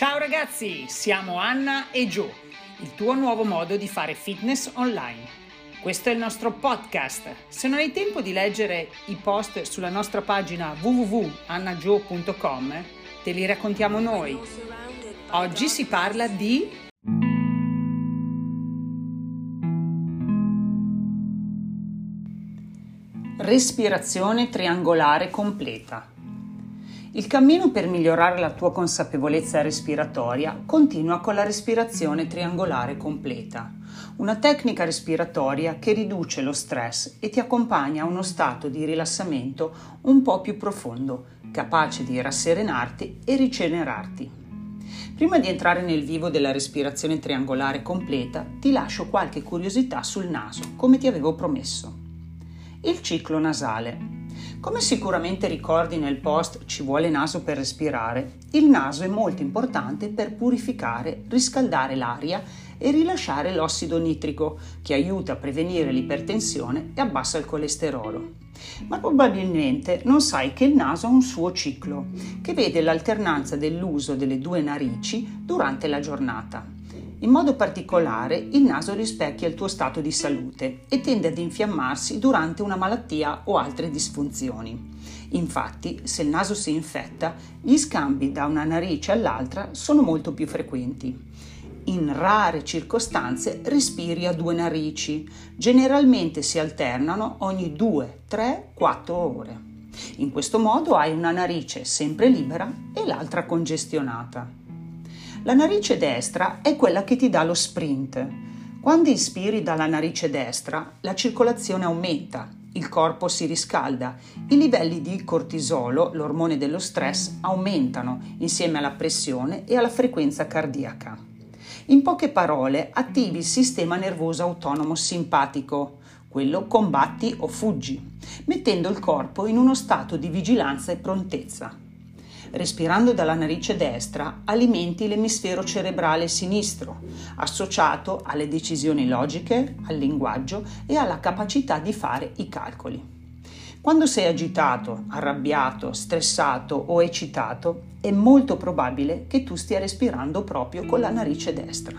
Ciao ragazzi, siamo Anna e Joe, il tuo nuovo modo di fare fitness online. Questo è il nostro podcast. Se non hai tempo di leggere i post sulla nostra pagina www.annagio.com, te li raccontiamo noi. Oggi si parla di respirazione triangolare completa. Il cammino per migliorare la tua consapevolezza respiratoria continua con la respirazione triangolare completa, una tecnica respiratoria che riduce lo stress e ti accompagna a uno stato di rilassamento un po' più profondo, capace di rasserenarti e rigenerarti. Prima di entrare nel vivo della respirazione triangolare completa, ti lascio qualche curiosità sul naso, come ti avevo promesso. Il ciclo nasale. Come sicuramente ricordi nel post Ci vuole naso per respirare, il naso è molto importante per purificare, riscaldare l'aria e rilasciare l'ossido nitrico, che aiuta a prevenire l'ipertensione e abbassa il colesterolo. Ma probabilmente non sai che il naso ha un suo ciclo, che vede l'alternanza dell'uso delle due narici durante la giornata. In modo particolare il naso rispecchia il tuo stato di salute e tende ad infiammarsi durante una malattia o altre disfunzioni. Infatti, se il naso si infetta, gli scambi da una narice all'altra sono molto più frequenti. In rare circostanze respiri a due narici, generalmente si alternano ogni 2, 3, 4 ore. In questo modo hai una narice sempre libera e l'altra congestionata. La narice destra è quella che ti dà lo sprint. Quando ispiri dalla narice destra, la circolazione aumenta, il corpo si riscalda, i livelli di cortisolo, l'ormone dello stress, aumentano insieme alla pressione e alla frequenza cardiaca. In poche parole, attivi il sistema nervoso autonomo simpatico, quello combatti o fuggi, mettendo il corpo in uno stato di vigilanza e prontezza. Respirando dalla narice destra alimenti l'emisfero cerebrale sinistro, associato alle decisioni logiche, al linguaggio e alla capacità di fare i calcoli. Quando sei agitato, arrabbiato, stressato o eccitato, è molto probabile che tu stia respirando proprio con la narice destra.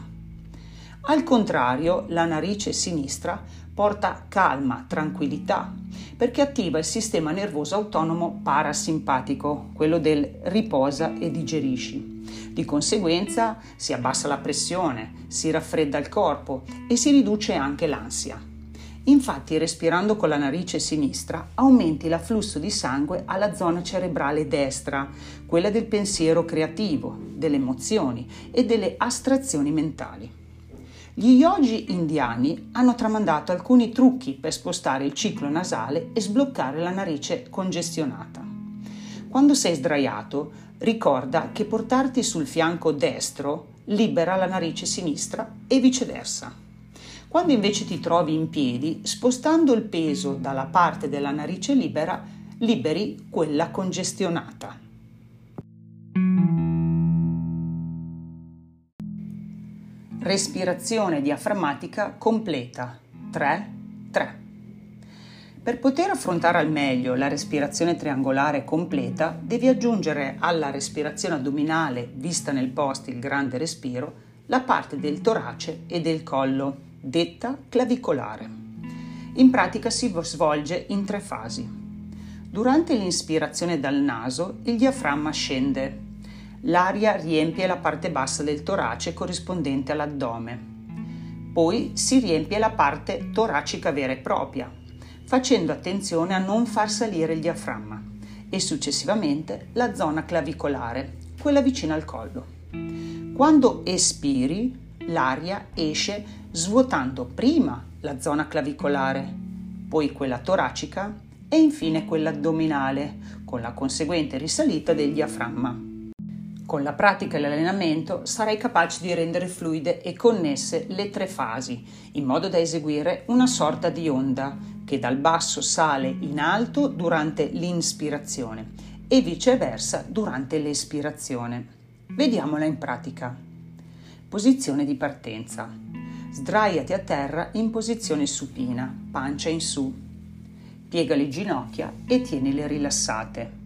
Al contrario, la narice sinistra porta calma, tranquillità, perché attiva il sistema nervoso autonomo parasimpatico, quello del riposa e digerisci. Di conseguenza si abbassa la pressione, si raffredda il corpo e si riduce anche l'ansia. Infatti, respirando con la narice sinistra, aumenti l'afflusso di sangue alla zona cerebrale destra, quella del pensiero creativo, delle emozioni e delle astrazioni mentali. Gli yogi indiani hanno tramandato alcuni trucchi per spostare il ciclo nasale e sbloccare la narice congestionata. Quando sei sdraiato, ricorda che portarti sul fianco destro libera la narice sinistra e viceversa. Quando invece ti trovi in piedi, spostando il peso dalla parte della narice libera, liberi quella congestionata. Respirazione diaframmatica completa 3-3. Per poter affrontare al meglio la respirazione triangolare completa, devi aggiungere alla respirazione addominale vista nel post il grande respiro la parte del torace e del collo, detta clavicolare. In pratica si svolge in tre fasi. Durante l'inspirazione dal naso il diaframma scende l'aria riempie la parte bassa del torace corrispondente all'addome. Poi si riempie la parte toracica vera e propria, facendo attenzione a non far salire il diaframma e successivamente la zona clavicolare, quella vicina al collo. Quando espiri, l'aria esce svuotando prima la zona clavicolare, poi quella toracica e infine quella addominale, con la conseguente risalita del diaframma. Con la pratica e l'allenamento sarai capace di rendere fluide e connesse le tre fasi, in modo da eseguire una sorta di onda che dal basso sale in alto durante l'inspirazione e viceversa durante l'espirazione. Vediamola in pratica. Posizione di partenza. Sdraiati a terra in posizione supina, pancia in su. Piega le ginocchia e tienile rilassate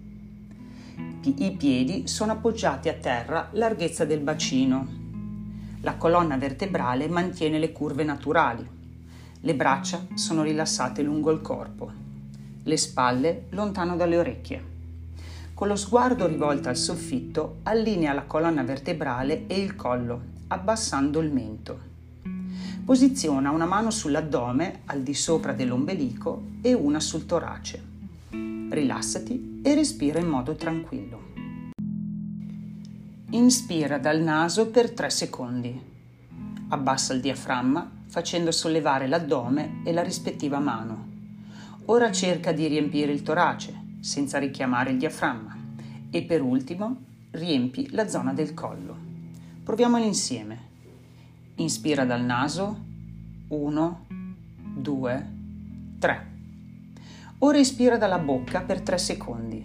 I piedi sono appoggiati a terra larghezza del bacino. La colonna vertebrale mantiene le curve naturali. Le braccia sono rilassate lungo il corpo. Le spalle lontano dalle orecchie. Con lo sguardo rivolto al soffitto, allinea la colonna vertebrale e il collo, abbassando il mento. Posiziona una mano sull'addome, al di sopra dell'ombelico, e una sul torace. Rilassati e respira in modo tranquillo. Inspira dal naso per 3 secondi. Abbassa il diaframma facendo sollevare l'addome e la rispettiva mano. Ora cerca di riempire il torace senza richiamare il diaframma e per ultimo riempi la zona del collo. Proviamolo insieme. Inspira dal naso 1, 2, 3. Ora ispira dalla bocca per 3 secondi.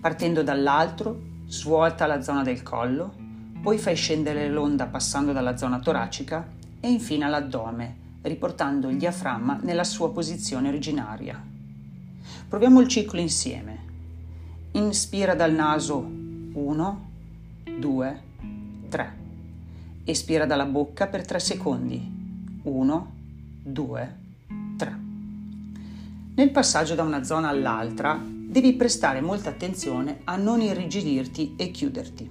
Partendo dall'altro, svuota la zona del collo, poi fai scendere l'onda passando dalla zona toracica e infine all'addome, riportando il diaframma nella sua posizione originaria. Proviamo il ciclo insieme. Inspira dal naso 1, 2, 3. Espira dalla bocca per 3 secondi. 1, 2, 3. Nel passaggio da una zona all'altra devi prestare molta attenzione a non irrigidirti e chiuderti.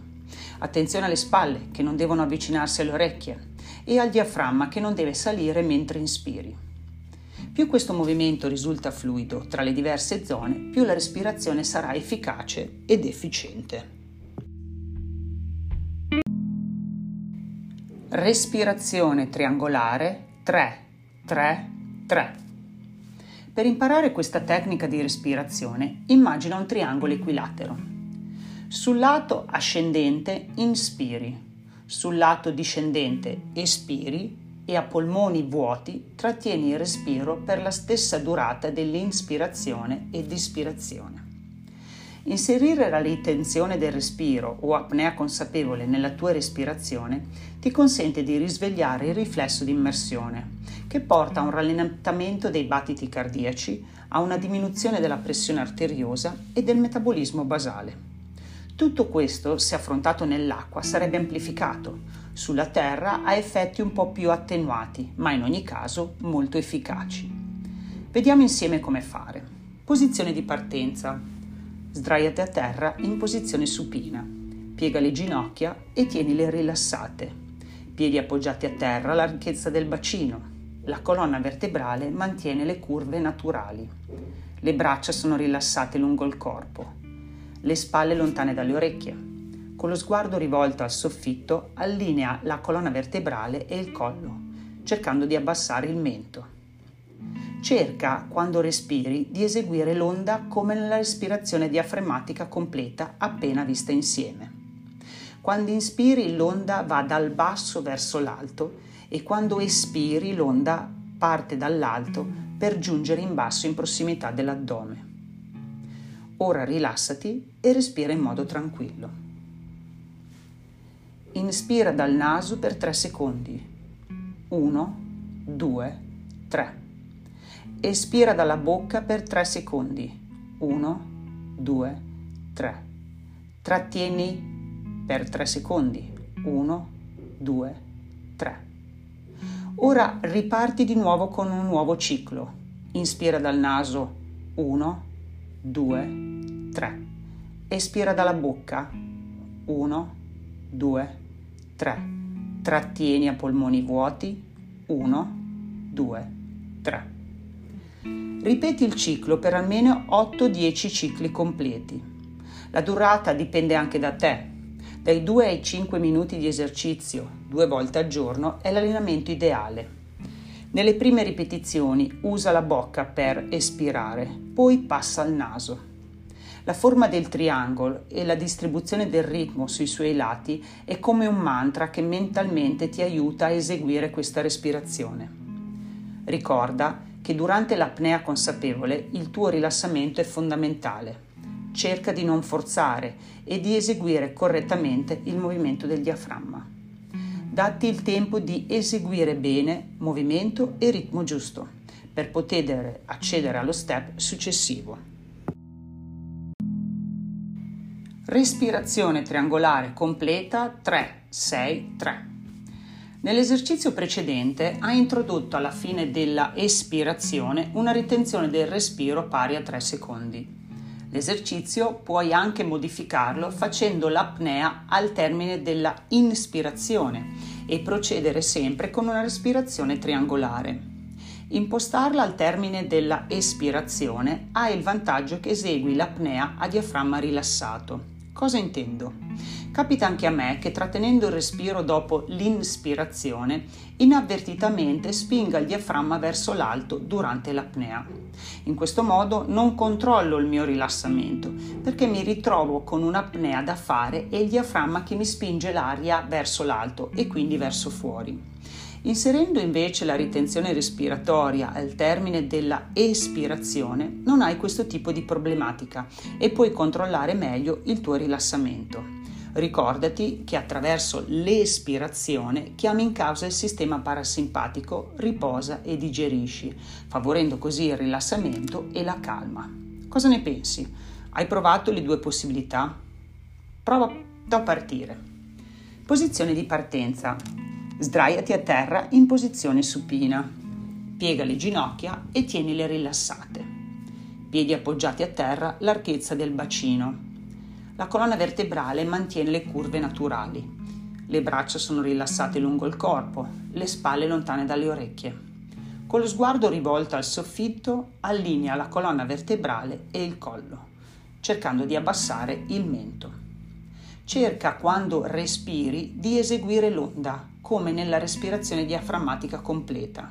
Attenzione alle spalle che non devono avvicinarsi alle orecchie e al diaframma che non deve salire mentre inspiri. Più questo movimento risulta fluido tra le diverse zone, più la respirazione sarà efficace ed efficiente. Respirazione triangolare 3 3 3. Per imparare questa tecnica di respirazione, immagina un triangolo equilatero. Sul lato ascendente inspiri, sul lato discendente espiri e a polmoni vuoti trattieni il respiro per la stessa durata dell'inspirazione ed ispirazione. Inserire la ritenzione del respiro o apnea consapevole nella tua respirazione ti consente di risvegliare il riflesso di immersione, che porta a un rallentamento dei battiti cardiaci, a una diminuzione della pressione arteriosa e del metabolismo basale. Tutto questo, se affrontato nell'acqua, sarebbe amplificato, sulla Terra ha effetti un po' più attenuati, ma in ogni caso molto efficaci. Vediamo insieme come fare. Posizione di partenza. Sdraiati a terra in posizione supina. Piega le ginocchia e tienile rilassate. Piedi appoggiati a terra alla larghezza del bacino. La colonna vertebrale mantiene le curve naturali. Le braccia sono rilassate lungo il corpo. Le spalle lontane dalle orecchie con lo sguardo rivolto al soffitto, allinea la colonna vertebrale e il collo, cercando di abbassare il mento. Cerca, quando respiri, di eseguire l'onda come nella respirazione diaframmatica completa appena vista insieme. Quando inspiri l'onda va dal basso verso l'alto e quando espiri l'onda parte dall'alto per giungere in basso in prossimità dell'addome. Ora rilassati e respira in modo tranquillo. Inspira dal naso per 3 secondi. 1, 2, 3. Espira dalla bocca per 3 secondi. 1, 2, 3. Trattieni per 3 secondi. 1, 2, 3. Ora riparti di nuovo con un nuovo ciclo. Inspira dal naso 1, 2, 3. Espira dalla bocca 1, 2, 3. 3. Trattieni a polmoni vuoti. 1, 2, 3. Ripeti il ciclo per almeno 8-10 cicli completi. La durata dipende anche da te. Dai 2 ai 5 minuti di esercizio, due volte al giorno, è l'allenamento ideale. Nelle prime ripetizioni usa la bocca per espirare, poi passa al naso. La forma del triangolo e la distribuzione del ritmo sui suoi lati è come un mantra che mentalmente ti aiuta a eseguire questa respirazione. Ricorda che durante l'apnea consapevole il tuo rilassamento è fondamentale. Cerca di non forzare e di eseguire correttamente il movimento del diaframma. Datti il tempo di eseguire bene movimento e ritmo giusto per poter accedere allo step successivo. Respirazione triangolare completa 3-6-3. Nell'esercizio precedente ha introdotto alla fine della espirazione una ritenzione del respiro pari a 3 secondi. L'esercizio puoi anche modificarlo facendo l'apnea al termine della inspirazione e procedere sempre con una respirazione triangolare. Impostarla al termine della espirazione ha il vantaggio che esegui l'apnea a diaframma rilassato. Cosa intendo? Capita anche a me che trattenendo il respiro dopo l'inspirazione, inavvertitamente spinga il diaframma verso l'alto durante l'apnea. In questo modo non controllo il mio rilassamento, perché mi ritrovo con un'apnea da fare e il diaframma che mi spinge l'aria verso l'alto e quindi verso fuori. Inserendo invece la ritenzione respiratoria al termine della espirazione, non hai questo tipo di problematica e puoi controllare meglio il tuo rilassamento. Ricordati che attraverso l'espirazione chiami in causa il sistema parasimpatico, riposa e digerisci, favorendo così il rilassamento e la calma. Cosa ne pensi? Hai provato le due possibilità? Prova a partire. Posizione di partenza. Sdraiati a terra in posizione supina. Piega le ginocchia e tienile rilassate. Piedi appoggiati a terra, larghezza del bacino. La colonna vertebrale mantiene le curve naturali. Le braccia sono rilassate lungo il corpo, le spalle lontane dalle orecchie. Con lo sguardo rivolto al soffitto, allinea la colonna vertebrale e il collo, cercando di abbassare il mento. Cerca quando respiri di eseguire l'onda come nella respirazione diaframmatica completa.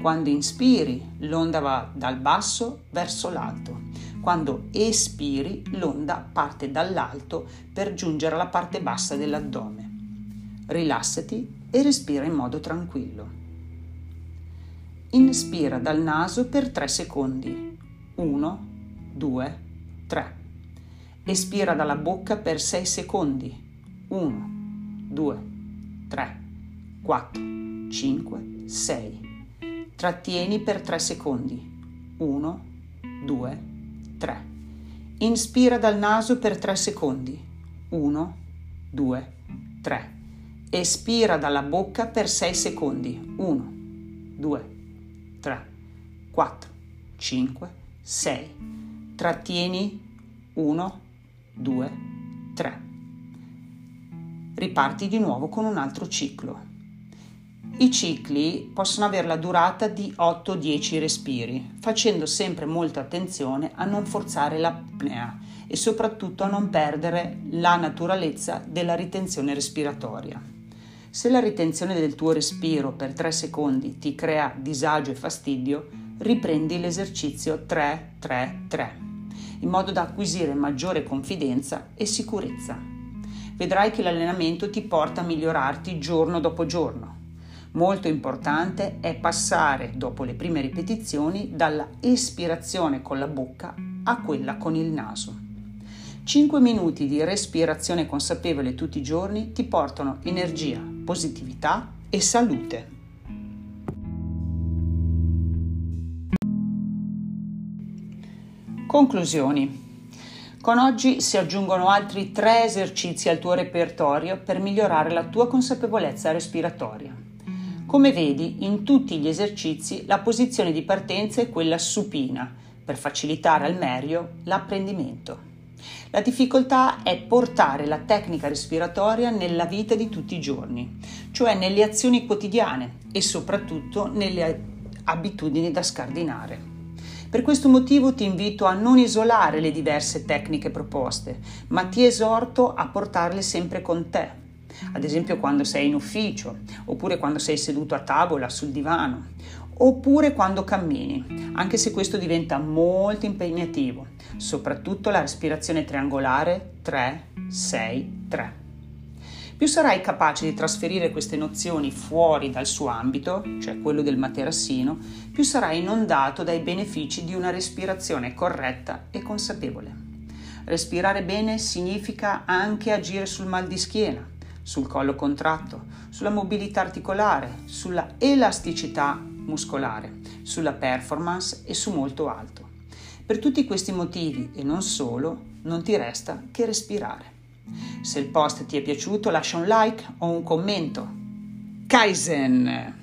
Quando inspiri, l'onda va dal basso verso l'alto. Quando espiri, l'onda parte dall'alto per giungere alla parte bassa dell'addome. Rilassati e respira in modo tranquillo. Inspira dal naso per 3 secondi. 1, 2, 3. Espira dalla bocca per 6 secondi. 1, 2, 3. 4, 5, 6. Trattieni per 3 secondi. 1, 2, 3. Inspira dal naso per 3 secondi. 1, 2, 3. Espira dalla bocca per 6 secondi. 1, 2, 3, 4, 5, 6. Trattieni 1, 2, 3. Riparti di nuovo con un altro ciclo. I cicli possono avere la durata di 8-10 respiri, facendo sempre molta attenzione a non forzare l'apnea e soprattutto a non perdere la naturalezza della ritenzione respiratoria. Se la ritenzione del tuo respiro per 3 secondi ti crea disagio e fastidio, riprendi l'esercizio 3-3-3, in modo da acquisire maggiore confidenza e sicurezza. Vedrai che l'allenamento ti porta a migliorarti giorno dopo giorno Molto importante è passare, dopo le prime ripetizioni, dalla espirazione con la bocca a quella con il naso. 5 minuti di respirazione consapevole tutti i giorni ti portano energia, positività e salute. Conclusioni. Con oggi si aggiungono altri tre esercizi al tuo repertorio per migliorare la tua consapevolezza respiratoria. Come vedi, in tutti gli esercizi la posizione di partenza è quella supina, per facilitare al meglio l'apprendimento. La difficoltà è portare la tecnica respiratoria nella vita di tutti i giorni, cioè nelle azioni quotidiane e soprattutto nelle abitudini da scardinare. Per questo motivo ti invito a non isolare le diverse tecniche proposte, ma ti esorto a portarle sempre con te, ad esempio quando sei in ufficio, oppure quando sei seduto a tavola, sul divano, oppure quando cammini, anche se questo diventa molto impegnativo, soprattutto la respirazione triangolare 3-6-3. Più sarai capace di trasferire queste nozioni fuori dal suo ambito, cioè quello del materassino, più sarai inondato dai benefici di una respirazione corretta e consapevole. Respirare bene significa anche agire sul mal di schiena, sul collo contratto, sulla mobilità articolare, sulla elasticità muscolare, sulla performance e su molto altro. Per tutti questi motivi e non solo, non ti resta che respirare. Se il post ti è piaciuto lascia un like o un commento. Kaizen!